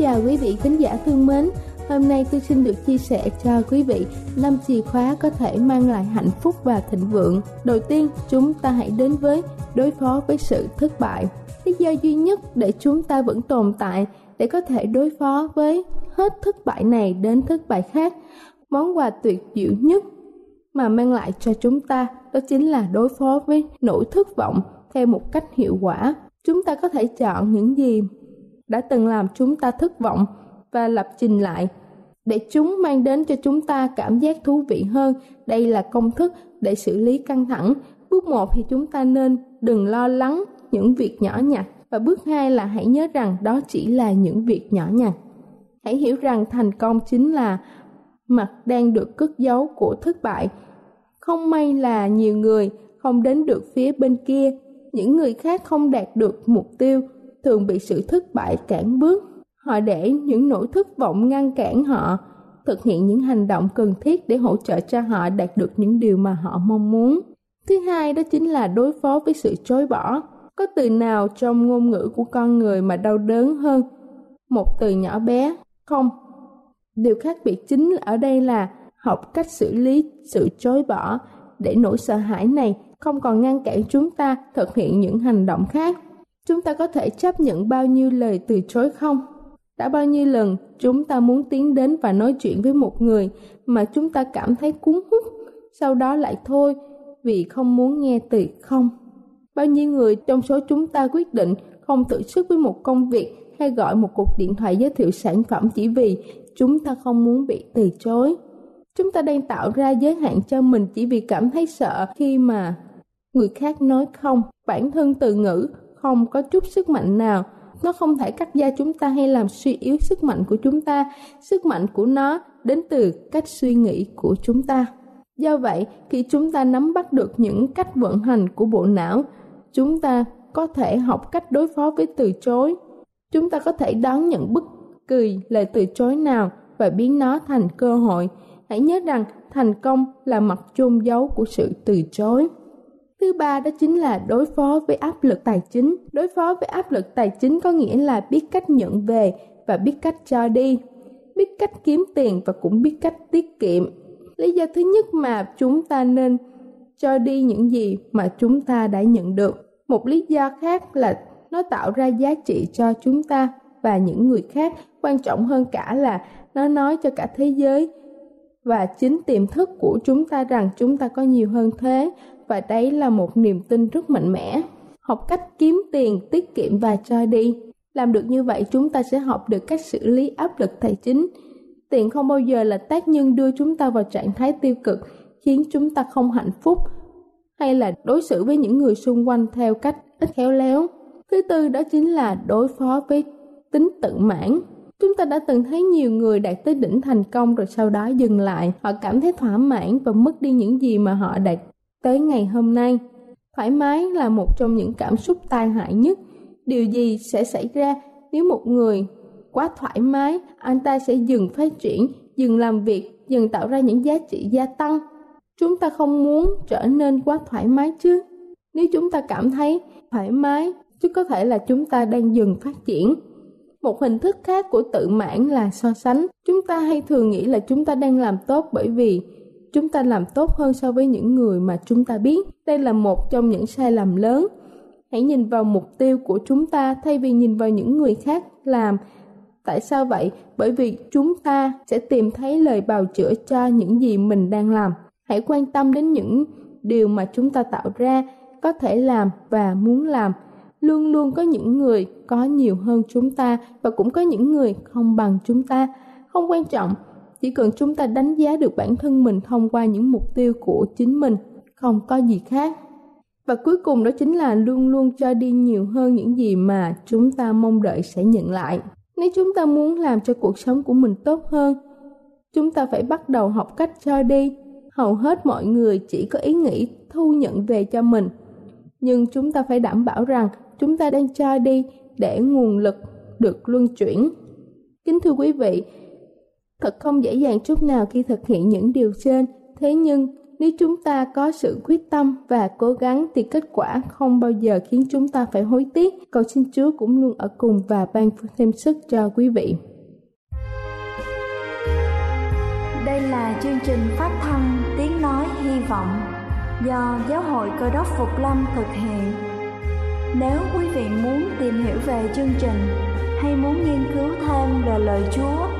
Chào quý vị khán giả thương mến. Hôm nay tôi xin được chia sẻ cho quý vị năm chìa khóa có thể mang lại hạnh phúc và thịnh vượng. Đầu tiên, chúng ta hãy đến với đối phó với sự thất bại. Lý do duy nhất để chúng ta vẫn tồn tại để có thể đối phó với hết thất bại này đến thất bại khác. Món quà tuyệt diệu nhất mà mang lại cho chúng ta đó chính là đối phó với nỗi thất vọng theo một cách hiệu quả. Chúng ta có thể chọn những gì đã từng làm chúng ta thất vọng và lập trình lại để chúng mang đến cho chúng ta cảm giác thú vị hơn. Đây là công thức để xử lý căng thẳng. Bước 1 thì chúng ta nên đừng lo lắng những việc nhỏ nhặt và bước 2 là hãy nhớ rằng đó chỉ là những việc nhỏ nhặt. Hãy hiểu rằng thành công chính là mặt đang được cất giấu của thất bại. Không may là nhiều người không đến được phía bên kia, những người khác không đạt được mục tiêu thường bị sự thất bại cản bước. Họ để những nỗi thất vọng ngăn cản họ, thực hiện những hành động cần thiết để hỗ trợ cho họ đạt được những điều mà họ mong muốn. Thứ hai đó chính là đối phó với sự chối bỏ. Có từ nào trong ngôn ngữ của con người mà đau đớn hơn một từ nhỏ bé? Không. Điều khác biệt chính ở đây là học cách xử lý sự chối bỏ để nỗi sợ hãi này không còn ngăn cản chúng ta thực hiện những hành động khác chúng ta có thể chấp nhận bao nhiêu lời từ chối không? Đã bao nhiêu lần chúng ta muốn tiến đến và nói chuyện với một người mà chúng ta cảm thấy cuốn hút, sau đó lại thôi vì không muốn nghe từ không? Bao nhiêu người trong số chúng ta quyết định không tự sức với một công việc hay gọi một cuộc điện thoại giới thiệu sản phẩm chỉ vì chúng ta không muốn bị từ chối? Chúng ta đang tạo ra giới hạn cho mình chỉ vì cảm thấy sợ khi mà người khác nói không. Bản thân từ ngữ không có chút sức mạnh nào. Nó không thể cắt da chúng ta hay làm suy yếu sức mạnh của chúng ta. Sức mạnh của nó đến từ cách suy nghĩ của chúng ta. Do vậy, khi chúng ta nắm bắt được những cách vận hành của bộ não, chúng ta có thể học cách đối phó với từ chối. Chúng ta có thể đón nhận bất kỳ lời từ chối nào và biến nó thành cơ hội. Hãy nhớ rằng thành công là mặt chôn giấu của sự từ chối. Thứ ba đó chính là đối phó với áp lực tài chính. Đối phó với áp lực tài chính có nghĩa là biết cách nhận về và biết cách cho đi, biết cách kiếm tiền và cũng biết cách tiết kiệm. Lý do thứ nhất mà chúng ta nên cho đi những gì mà chúng ta đã nhận được. Một lý do khác là nó tạo ra giá trị cho chúng ta và những người khác. Quan trọng hơn cả là nó nói cho cả thế giới và chính tiềm thức của chúng ta rằng chúng ta có nhiều hơn thế và đấy là một niềm tin rất mạnh mẽ. Học cách kiếm tiền, tiết kiệm và cho đi. Làm được như vậy chúng ta sẽ học được cách xử lý áp lực tài chính. Tiền không bao giờ là tác nhân đưa chúng ta vào trạng thái tiêu cực, khiến chúng ta không hạnh phúc hay là đối xử với những người xung quanh theo cách ít khéo léo. Thứ tư đó chính là đối phó với tính tự mãn. Chúng ta đã từng thấy nhiều người đạt tới đỉnh thành công rồi sau đó dừng lại. Họ cảm thấy thỏa mãn và mất đi những gì mà họ đạt tới ngày hôm nay. Thoải mái là một trong những cảm xúc tai hại nhất. Điều gì sẽ xảy ra nếu một người quá thoải mái, anh ta sẽ dừng phát triển, dừng làm việc, dừng tạo ra những giá trị gia tăng. Chúng ta không muốn trở nên quá thoải mái chứ. Nếu chúng ta cảm thấy thoải mái, chứ có thể là chúng ta đang dừng phát triển. Một hình thức khác của tự mãn là so sánh. Chúng ta hay thường nghĩ là chúng ta đang làm tốt bởi vì chúng ta làm tốt hơn so với những người mà chúng ta biết. Đây là một trong những sai lầm lớn. Hãy nhìn vào mục tiêu của chúng ta thay vì nhìn vào những người khác làm. Tại sao vậy? Bởi vì chúng ta sẽ tìm thấy lời bào chữa cho những gì mình đang làm. Hãy quan tâm đến những điều mà chúng ta tạo ra, có thể làm và muốn làm. Luôn luôn có những người có nhiều hơn chúng ta và cũng có những người không bằng chúng ta. Không quan trọng, chỉ cần chúng ta đánh giá được bản thân mình thông qua những mục tiêu của chính mình, không có gì khác. Và cuối cùng đó chính là luôn luôn cho đi nhiều hơn những gì mà chúng ta mong đợi sẽ nhận lại. Nếu chúng ta muốn làm cho cuộc sống của mình tốt hơn, chúng ta phải bắt đầu học cách cho đi. Hầu hết mọi người chỉ có ý nghĩ thu nhận về cho mình. Nhưng chúng ta phải đảm bảo rằng chúng ta đang cho đi để nguồn lực được luân chuyển. Kính thưa quý vị Thật không dễ dàng chút nào khi thực hiện những điều trên, thế nhưng nếu chúng ta có sự quyết tâm và cố gắng thì kết quả không bao giờ khiến chúng ta phải hối tiếc. Cầu xin Chúa cũng luôn ở cùng và ban thêm sức cho quý vị. Đây là chương trình phát thanh Tiếng Nói Hy Vọng do Giáo hội Cơ đốc Phục Lâm thực hiện. Nếu quý vị muốn tìm hiểu về chương trình hay muốn nghiên cứu thêm về lời Chúa,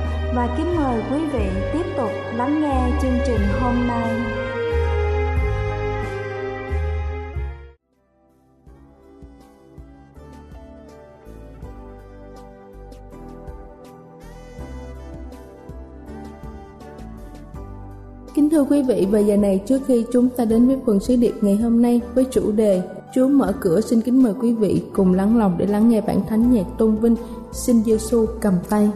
và kính mời quý vị tiếp tục lắng nghe chương trình hôm nay. Kính thưa quý vị, và giờ này trước khi chúng ta đến với phần sứ điệp ngày hôm nay với chủ đề Chúa mở cửa xin kính mời quý vị cùng lắng lòng để lắng nghe bản thánh nhạc tôn vinh Xin Giêsu cầm tay.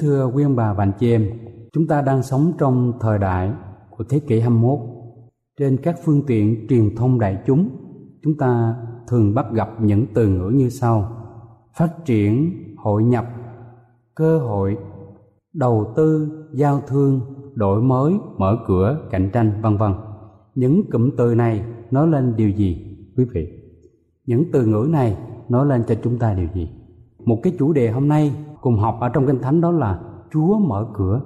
Thưa quý ông bà và anh chị em, chúng ta đang sống trong thời đại của thế kỷ 21. Trên các phương tiện truyền thông đại chúng, chúng ta thường bắt gặp những từ ngữ như sau: phát triển, hội nhập, cơ hội, đầu tư, giao thương, đổi mới, mở cửa, cạnh tranh, vân vân. Những cụm từ này nói lên điều gì, quý vị? Những từ ngữ này nói lên cho chúng ta điều gì? Một cái chủ đề hôm nay cùng học ở trong kinh thánh đó là Chúa mở cửa.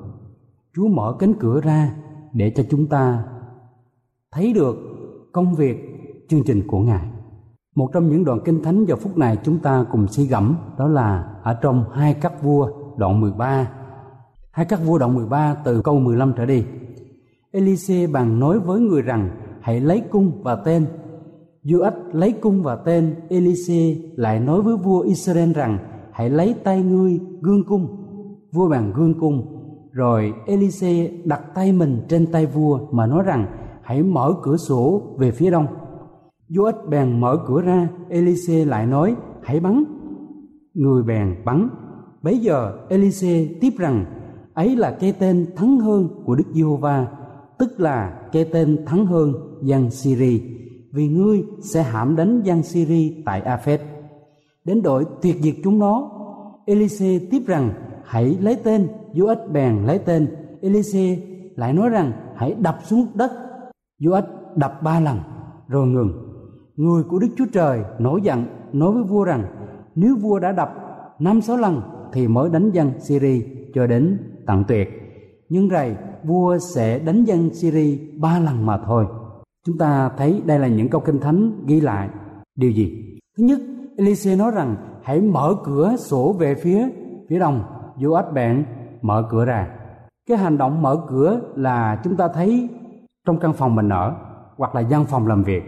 Chúa mở cánh cửa ra để cho chúng ta thấy được công việc chương trình của Ngài. Một trong những đoạn kinh thánh vào phút này chúng ta cùng suy gẫm đó là ở trong hai các vua đoạn 13. Hai các vua đoạn 13 từ câu 15 trở đi. Elise bàn nói với người rằng hãy lấy cung và tên. Joach lấy cung và tên, Elise lại nói với vua Israel rằng hãy lấy tay ngươi gương cung, vua bàn gương cung. Rồi Elise đặt tay mình trên tay vua mà nói rằng, hãy mở cửa sổ về phía đông. Joach bèn mở cửa ra, Elise lại nói, hãy bắn. Người bèn bắn. Bấy giờ Elise tiếp rằng, ấy là cái tên thắng hơn của Đức Giê-hô-va, tức là cái tên thắng hơn dân Syri vì ngươi sẽ hãm đánh dân Syri tại Aphet đến đội tuyệt diệt chúng nó. Elise tiếp rằng, hãy lấy tên Joach bèn lấy tên. Elise lại nói rằng, hãy đập xuống đất. Joach đập ba lần, rồi ngừng. Người của Đức Chúa Trời nổi giận, nói với vua rằng, nếu vua đã đập năm sáu lần thì mới đánh dân Syria cho đến tận tuyệt. Nhưng rày vua sẽ đánh dân Syria ba lần mà thôi. Chúng ta thấy đây là những câu kinh thánh ghi lại. Điều gì? Thứ nhất Elise nói rằng, hãy mở cửa sổ về phía phía đông. Joach bèn mở cửa ra. Cái hành động mở cửa là chúng ta thấy trong căn phòng mình ở, hoặc là văn phòng làm việc.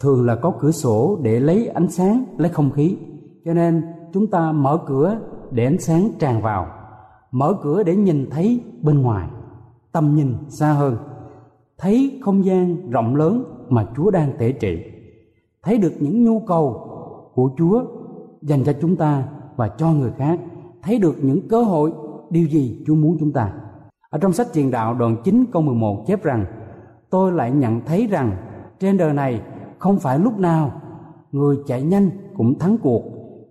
Thường là có cửa sổ để lấy ánh sáng, lấy không khí. Cho nên, chúng ta mở cửa để ánh sáng tràn vào. Mở cửa để nhìn thấy bên ngoài, tầm nhìn xa hơn. Thấy không gian rộng lớn mà chúa đang tể trị. Thấy được những nhu cầu của chúa dành cho chúng ta và cho người khác thấy được những cơ hội điều gì Chúa muốn chúng ta. Ở trong sách truyền đạo đoạn 9 câu 11 chép rằng tôi lại nhận thấy rằng trên đời này không phải lúc nào người chạy nhanh cũng thắng cuộc,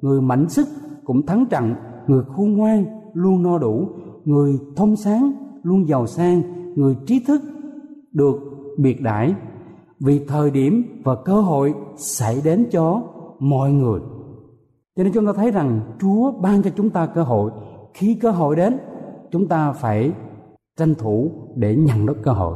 người mạnh sức cũng thắng trận, người khôn ngoan luôn no đủ, người thông sáng luôn giàu sang, người trí thức được biệt đãi vì thời điểm và cơ hội xảy đến cho mọi người. Cho nên chúng ta thấy rằng Chúa ban cho chúng ta cơ hội. Khi cơ hội đến, chúng ta phải tranh thủ để nhận được cơ hội.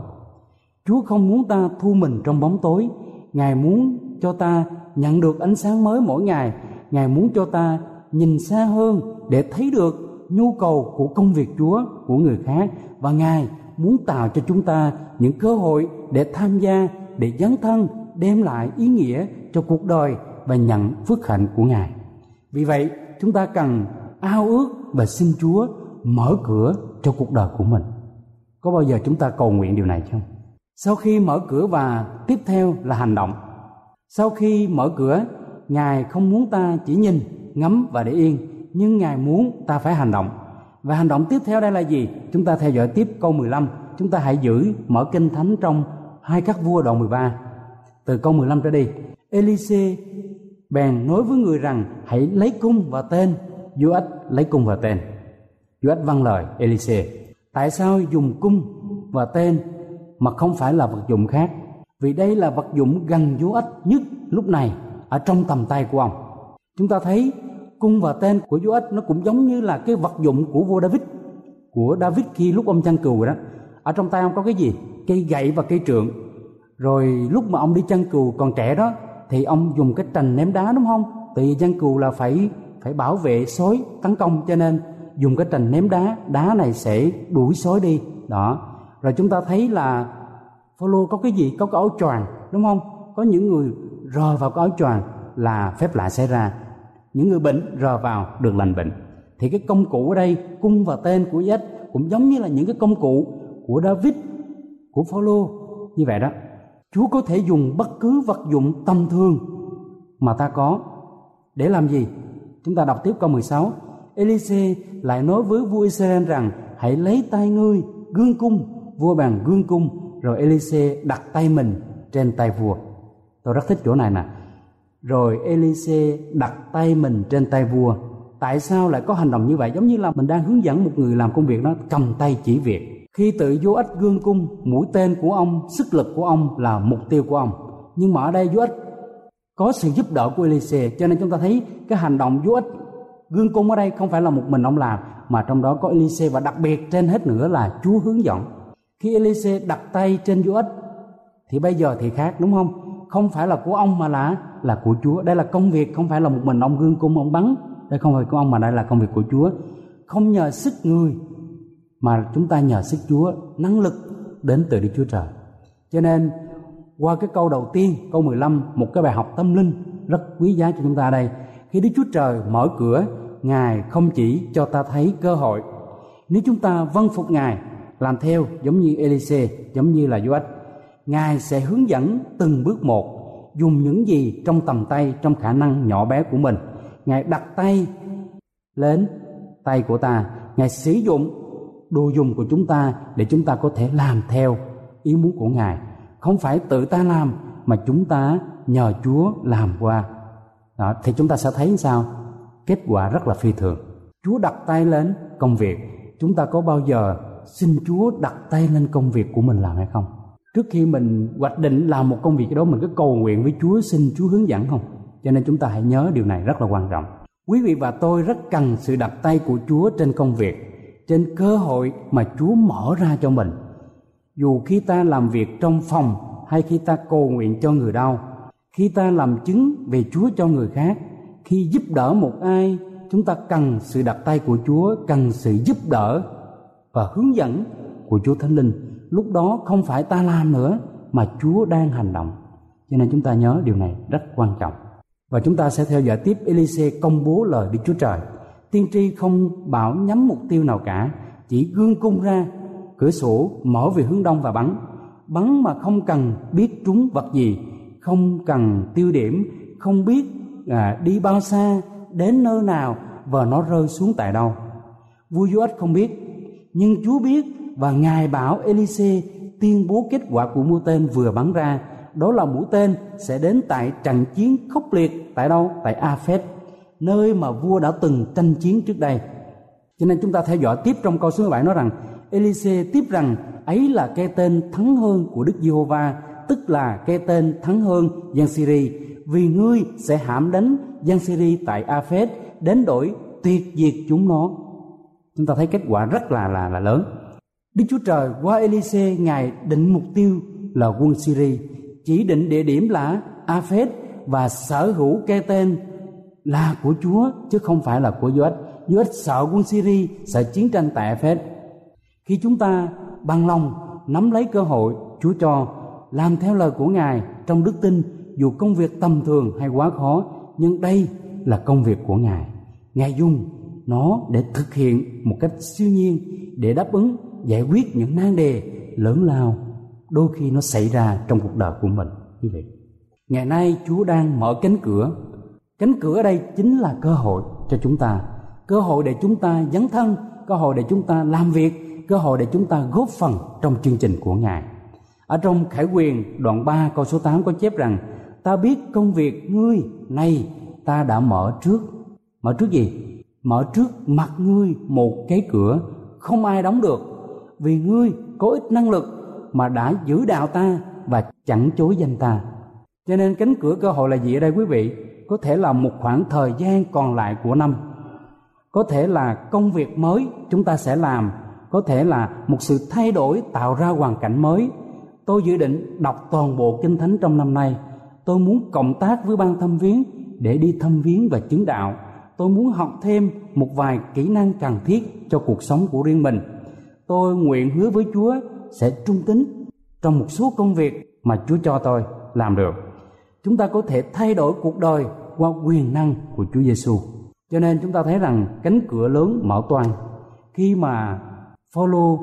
Chúa không muốn ta thu mình trong bóng tối. Ngài muốn cho ta nhận được ánh sáng mới mỗi ngày. Ngài muốn cho ta nhìn xa hơn để thấy được nhu cầu của công việc Chúa, của người khác. Và Ngài muốn tạo cho chúng ta những cơ hội để tham gia, để dấn thân, đem lại ý nghĩa cho cuộc đời và nhận phước hạnh của ngài. Vì vậy, chúng ta cần ao ước và xin chúa mở cửa cho cuộc đời của mình. Có bao giờ chúng ta cầu nguyện điều này không? Sau khi mở cửa và tiếp theo là hành động. Sau khi mở cửa, ngài không muốn ta chỉ nhìn, ngắm và để yên, nhưng ngài muốn ta phải hành động. Và hành động tiếp theo đây là gì? Chúng ta theo dõi tiếp câu 15 chúng ta hãy giữ mở kinh thánh trong hai các vua đoạn 13 từ câu 15 trở đi, Elise bèn nói với người rằng, hãy lấy cung và tên. Joach lấy cung và tên. Joach vâng lời, Elise. Tại sao dùng cung và tên mà không phải là vật dụng khác? Vì đây là vật dụng gần Joach nhất lúc này, ở trong tầm tay của ông. Chúng ta thấy cung và tên của Joach nó cũng giống như là cái vật dụng của vua David, của David khi lúc ông chăn cừu đó. Ở trong tay ông có cái gì? Cây gậy và cây trượng. Rồi lúc mà ông đi chăn cừu còn trẻ đó thì ông dùng cái trành ném đá đúng không? Tại vì giang cừu là phải phải bảo vệ sói tấn công, cho nên dùng cái trành ném đá đá này sẽ đuổi sói đi. Đó. Rồi chúng ta thấy là Phaolô có cái gì? Có cái áo choàng, đúng không? Có những người rờ vào cái áo choàng là phép lạ xảy ra. Những người bệnh rờ vào được lành bệnh. Thì cái công cụ ở đây, cung và tên của Giác cũng giống như là những cái công cụ của David, của Phaolô. Như vậy đó. Chúa có thể dùng bất cứ vật dụng tầm thường mà ta có. Để làm gì? Chúng ta đọc tiếp câu 16. Elise lại nói với vua Israel rằng, hãy lấy tay ngươi, gương cung, vua bàn gương cung. Rồi Elise đặt tay mình trên tay vua. Tôi rất thích chỗ này nè. Rồi Elise đặt tay mình trên tay vua. Tại sao lại có hành động như vậy? Giống như là mình đang hướng dẫn một người làm công việc đó, cầm tay chỉ việc khi tự vô ích gương cung, mũi tên của ông, sức lực của ông là mục tiêu của ông. Nhưng mà ở đây vô ích có sự giúp đỡ của Elise, cho nên chúng ta thấy cái hành động vô ích gương cung ở đây không phải là một mình ông làm, mà trong đó có Elise và đặc biệt trên hết nữa là Chúa hướng dẫn. Khi Elise đặt tay trên vô ích, thì bây giờ thì khác, đúng không? Không phải là của ông mà là là của Chúa. Đây là công việc, không phải là một mình ông gương cung ông bắn. Đây không phải của ông mà đây là công việc của Chúa. Không nhờ sức người mà chúng ta nhờ sức Chúa, năng lực đến từ Đức Chúa Trời. Cho nên, qua cái câu đầu tiên, câu 15 một cái bài học tâm linh rất quý giá cho chúng ta đây. Khi Đức Chúa Trời mở cửa, Ngài không chỉ cho ta thấy cơ hội. Nếu chúng ta vâng phục Ngài, làm theo giống như Elise, giống như là Joach Ngài sẽ hướng dẫn từng bước một, dùng những gì trong tầm tay, trong khả năng nhỏ bé của mình. Ngài đặt tay lên tay của ta. Ngài sử dụng đồ dùng của chúng ta để chúng ta có thể làm theo ý muốn của Ngài không phải tự ta làm mà chúng ta nhờ Chúa làm qua đó, thì chúng ta sẽ thấy sao kết quả rất là phi thường Chúa đặt tay lên công việc chúng ta có bao giờ xin Chúa đặt tay lên công việc của mình làm hay không? Trước khi mình hoạch định làm một công việc đó mình cứ cầu nguyện với Chúa xin Chúa hướng dẫn không? Cho nên chúng ta hãy nhớ điều này rất là quan trọng. Quý vị và tôi rất cần sự đặt tay của Chúa trên công việc, trên cơ hội mà Chúa mở ra cho mình. Dù khi ta làm việc trong phòng hay khi ta cầu nguyện cho người đau, khi ta làm chứng về Chúa cho người khác, khi giúp đỡ một ai, chúng ta cần sự đặt tay của Chúa, cần sự giúp đỡ và hướng dẫn của Chúa Thánh Linh. Lúc đó không phải ta làm nữa mà Chúa đang hành động. Cho nên chúng ta nhớ điều này rất quan trọng. Và chúng ta sẽ theo dõi tiếp Elise công bố lời Đức Chúa Trời. Tiên tri không bảo nhắm mục tiêu nào cả, chỉ gương cung ra, cửa sổ mở về hướng đông và bắn. Bắn mà không cần biết trúng vật gì, không cần tiêu điểm, không biết à, đi bao xa, đến nơi nào và nó rơi xuống tại đâu. Vua Joach không biết nhưng Chúa biết và Ngài bảo Elise tuyên bố kết quả của mũi tên vừa bắn ra đó là mũi tên sẽ đến tại trận chiến khốc liệt tại đâu tại Aphet nơi mà vua đã từng tranh chiến trước đây. Cho nên chúng ta theo dõi tiếp trong câu số 17 nói rằng, Elise tiếp rằng ấy là cái tên thắng hơn của Đức Giê-hô-va, tức là cái tên thắng hơn Giang Siri vì ngươi sẽ hãm đánh Giang Siri tại Aphet đến đổi tuyệt diệt chúng nó. Chúng ta thấy kết quả rất là là là lớn. Đức Chúa Trời qua Elise, ngài định mục tiêu là quân Syria chỉ định địa điểm là Aphet và sở hữu cái tên là của Chúa, chứ không phải là của Joach. Joach sợ quân Syria sợ chiến tranh tại Aphet. Khi chúng ta bằng lòng nắm lấy cơ hội Chúa cho làm theo lời của Ngài trong đức tin, dù công việc tầm thường hay quá khó, nhưng đây là công việc của Ngài. Ngài dùng nó để thực hiện một cách siêu nhiên để đáp ứng, giải quyết những nan đề lớn lao đôi khi nó xảy ra trong cuộc đời của mình như vậy, ngày nay chúa đang mở cánh cửa cánh cửa ở đây chính là cơ hội cho chúng ta. Cơ hội để chúng ta dấn thân, cơ hội để chúng ta làm việc, cơ hội để chúng ta góp phần trong chương trình của ngài. Ở trong khải quyền đoạn 3 câu số 8 có chép rằng, ta biết công việc ngươi này ta đã mở trước. Mở trước gì? Mở trước mặt ngươi một cái cửa, không ai đóng được, vì ngươi có ít năng lực mà đã giữ đạo ta và chẳng chối danh ta. Cho nên cánh cửa cơ hội là gì ở đây quý vị? Có thể là một khoảng thời gian còn lại của năm. Có thể là công việc mới chúng ta sẽ làm, có thể là một sự thay đổi tạo ra hoàn cảnh mới. Tôi dự định đọc toàn bộ kinh thánh trong năm nay. Tôi muốn cộng tác với ban thăm viếng để đi thăm viếng và chứng đạo. Tôi muốn học thêm một vài kỹ năng cần thiết cho cuộc sống của riêng mình. Tôi nguyện hứa với chúa sẽ trung tín trong một số công việc mà chúa cho tôi làm được chúng ta có thể thay đổi cuộc đời qua quyền năng của chúa giêsu cho nên chúng ta thấy rằng cánh cửa lớn mở toang. Khi mà Phaolô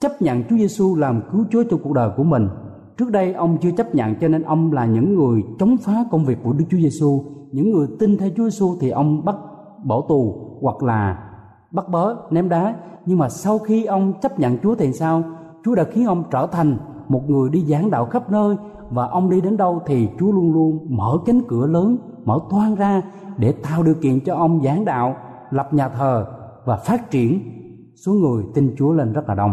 chấp nhận Chúa Giêsu làm cứu Chúa cho cuộc đời của mình. Trước đây ông chưa chấp nhận cho nên ông là những người chống phá công việc của Đức Chúa Giêsu những người tin theo Chúa Giêsu thì ông bắt bỏ tù hoặc là bắt bớ, ném đá. Nhưng mà sau khi ông chấp nhận Chúa thì sao? Chúa đã khiến ông trở thành một người đi giảng đạo khắp nơi và ông đi đến đâu thì Chúa luôn luôn mở cánh cửa lớn, mở toang ra để tạo điều kiện cho ông giảng đạo, lập nhà thờ và phát triển số người tin Chúa lên rất là đông.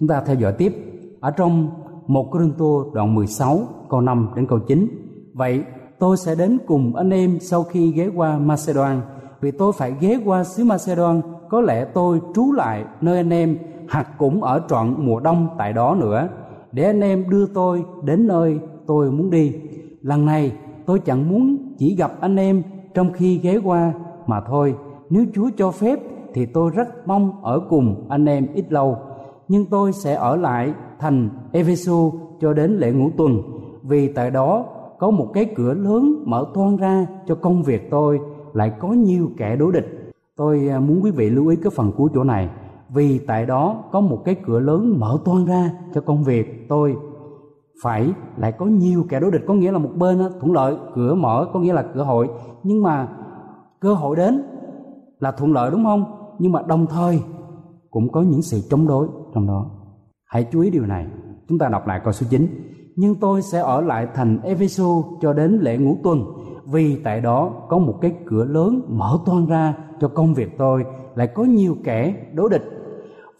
Chúng ta theo dõi tiếp ở trong một Tô đoạn 16 câu 5 đến câu 9 vậy tôi sẽ đến cùng anh em sau khi ghé qua Macedon. Vì tôi phải ghé qua xứ Macedon, có lẽ tôi trú lại nơi anh em hoặc cũng ở trọn mùa đông tại đó nữa để anh em đưa tôi đến nơi tôi muốn đi. Lần này, tôi chẳng muốn chỉ gặp anh em trong khi ghé qua mà thôi. Nếu chúa cho phép thì tôi rất mong ở cùng anh em ít lâu. Nhưng tôi sẽ ở lại thành Ephesus cho đến lễ ngũ tuần, vì tại đó có một cái cửa lớn mở toan ra cho công việc tôi, lại có nhiều kẻ đối địch. Tôi à, muốn quý vị lưu ý cái phần cuối chỗ này vì tại đó có một cái cửa lớn mở toan ra cho công việc. Tôi phải lại có nhiều kẻ đối địch, có nghĩa là một bên thuận lợi, cửa mở, có nghĩa là cơ hội. Nhưng mà cơ hội đến là thuận lợi, đúng không? Nhưng mà đồng thời cũng có những sự chống đối trong đó. Hãy chú ý điều này. Chúng ta đọc lại câu số 9 nhưng tôi sẽ ở lại thành Ephesus cho đến lễ ngũ tuần, vì tại đó có một cái cửa lớn mở toan ra cho công việc tôi lại có nhiều kẻ đối địch.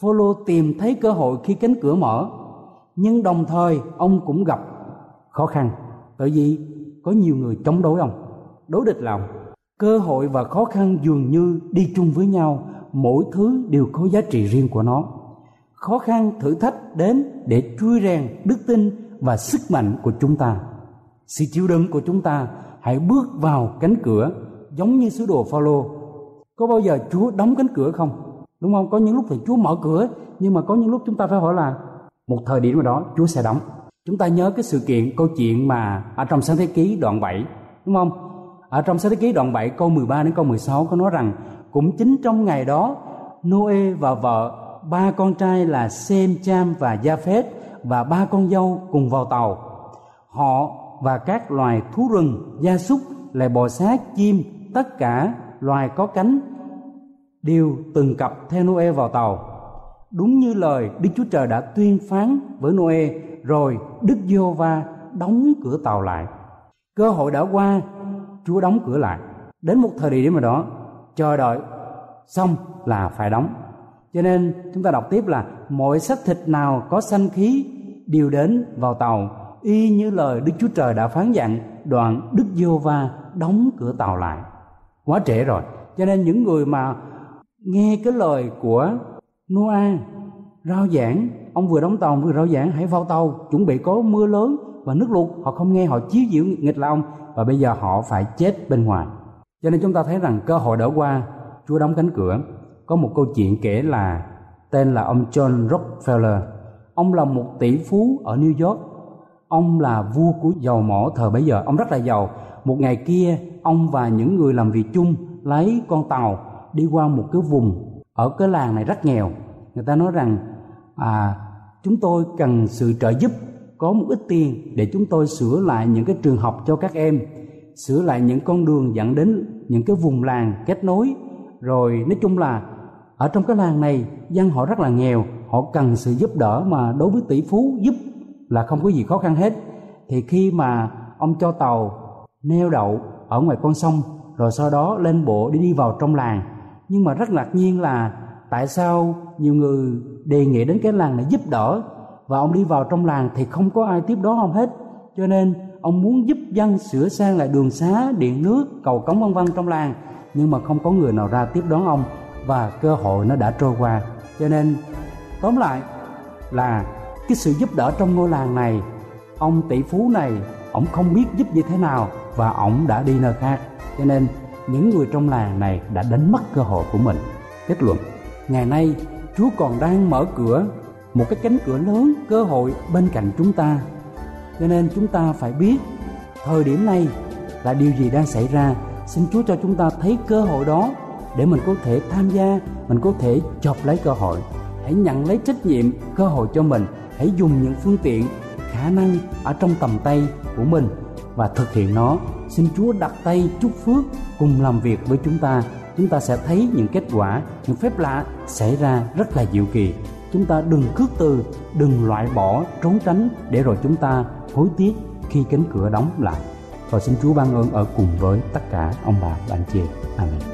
Phaolô tìm thấy cơ hội khi cánh cửa mở, nhưng đồng thời ông cũng gặp khó khăn. Bởi vì có nhiều người chống đối ông, đối địch lòng cơ hội và khó khăn dường như đi chung với nhau, mỗi thứ đều có giá trị riêng của nó. Khó khăn thử thách đến để truy rèn đức tin và sức mạnh của chúng ta. Sự chịu đựng của chúng ta, hãy bước vào cánh cửa, giống như sứ đồ Phaolô có bao giờ Chúa đóng cánh cửa không? Đúng không? Có những lúc thì Chúa mở cửa nhưng mà có những lúc chúng ta phải hỏi là một thời điểm nào đó Chúa sẽ đóng. Chúng ta nhớ cái sự kiện câu chuyện mà ở trong sáng thế ký đoạn 7 đúng không? Ở trong sáng thế ký đoạn 7 câu 13 đến câu 16 có nói rằng cũng chính trong ngày đó Noe và vợ ba con trai là Sem, Cham và Japheth và ba con dâu cùng vào tàu. Họ và các loài thú rừng gia súc lại bò sát chim tất cả loài có cánh, đều từng cặp theo Noe vào tàu. Đúng như lời Đức Chúa Trời đã tuyên phán với Noe, rồi Đức giô va đóng cửa tàu lại. Cơ hội đã qua, Chúa đóng cửa lại. Đến một thời điểm nào đó, chờ đợi xong là phải đóng. Cho nên chúng ta đọc tiếp là mọi xác thịt nào có sanh khí đều đến vào tàu, y như lời Đức Chúa Trời đã phán dặn, đoạn Đức giô va đóng cửa tàu lại quá trễ rồi. Cho nên những người mà nghe cái lời của Noah rao giảng, ông vừa đóng tàu vừa rao giảng, hãy vào tàu, chuẩn bị có mưa lớn và nước lụt. Họ không nghe, họ chiếu diệu nghịch là ông. Và bây giờ họ phải chết bên ngoài. Cho nên chúng ta thấy rằng cơ hội đã qua. Chúa đóng cánh cửa. Có một câu chuyện kể là tên là ông John Rockefeller. Ông là một tỷ phú ở New York ông là vua của dầu mỏ thời bấy giờ. Ông rất là giàu. Một ngày kia, ông và những người làm việc chung lấy con tàu đi qua một cái vùng ở cái làng này rất nghèo. Người ta nói rằng à chúng tôi cần sự trợ giúp, có một ít tiền để chúng tôi sửa lại những cái trường học cho các em, sửa lại những con đường dẫn đến những cái vùng làng kết nối. Rồi, nói chung là, ở trong cái làng này, dân họ rất là nghèo, họ cần sự giúp đỡ mà đối với tỷ phú giúp là không có gì khó khăn hết. Thì khi mà ông cho tàu neo đậu ở ngoài con sông, rồi sau đó lên bộ đi đi vào trong làng. Nhưng mà rất ngạc nhiên là tại sao nhiều người đề nghị đến cái làng này giúp đỡ và ông đi vào trong làng thì không có ai tiếp đón ông hết. Cho nên ông muốn giúp dân sửa sang lại đường xá, điện nước, cầu cống vân vân trong làng. Nhưng mà không có người nào ra tiếp đón ông và cơ hội nó đã trôi qua. Cho nên, tóm lại là cái sự giúp đỡ trong ngôi làng này. Ông tỷ phú này, ông không biết giúp như thế nào và ông đã đi nơi khác. Cho nên, những người trong làng này đã đánh mất cơ hội của mình. Kết luận, ngày nay, chúa còn đang mở cửa, một cái cánh cửa lớn, cơ hội bên cạnh chúng ta. Cho nên chúng ta phải biết, thời điểm này là điều gì đang xảy ra. Xin chúa cho chúng ta thấy cơ hội đó để mình có thể tham gia, mình có thể chọc lấy cơ hội. Hãy nhận lấy trách nhiệm, cơ hội cho mình hãy dùng những phương tiện, khả năng ở trong tầm tay của mình và thực hiện nó. Xin chúa đặt tay chúc phước cùng làm việc với chúng ta. Chúng ta sẽ thấy những kết quả, những phép lạ xảy ra rất là diệu kỳ. Chúng ta đừng khước từ, đừng loại bỏ, trốn tránh để rồi chúng ta hối tiếc khi cánh cửa đóng lại. Và xin chúa ban ơn ở cùng với tất cả ông bà và anh chị. Amen.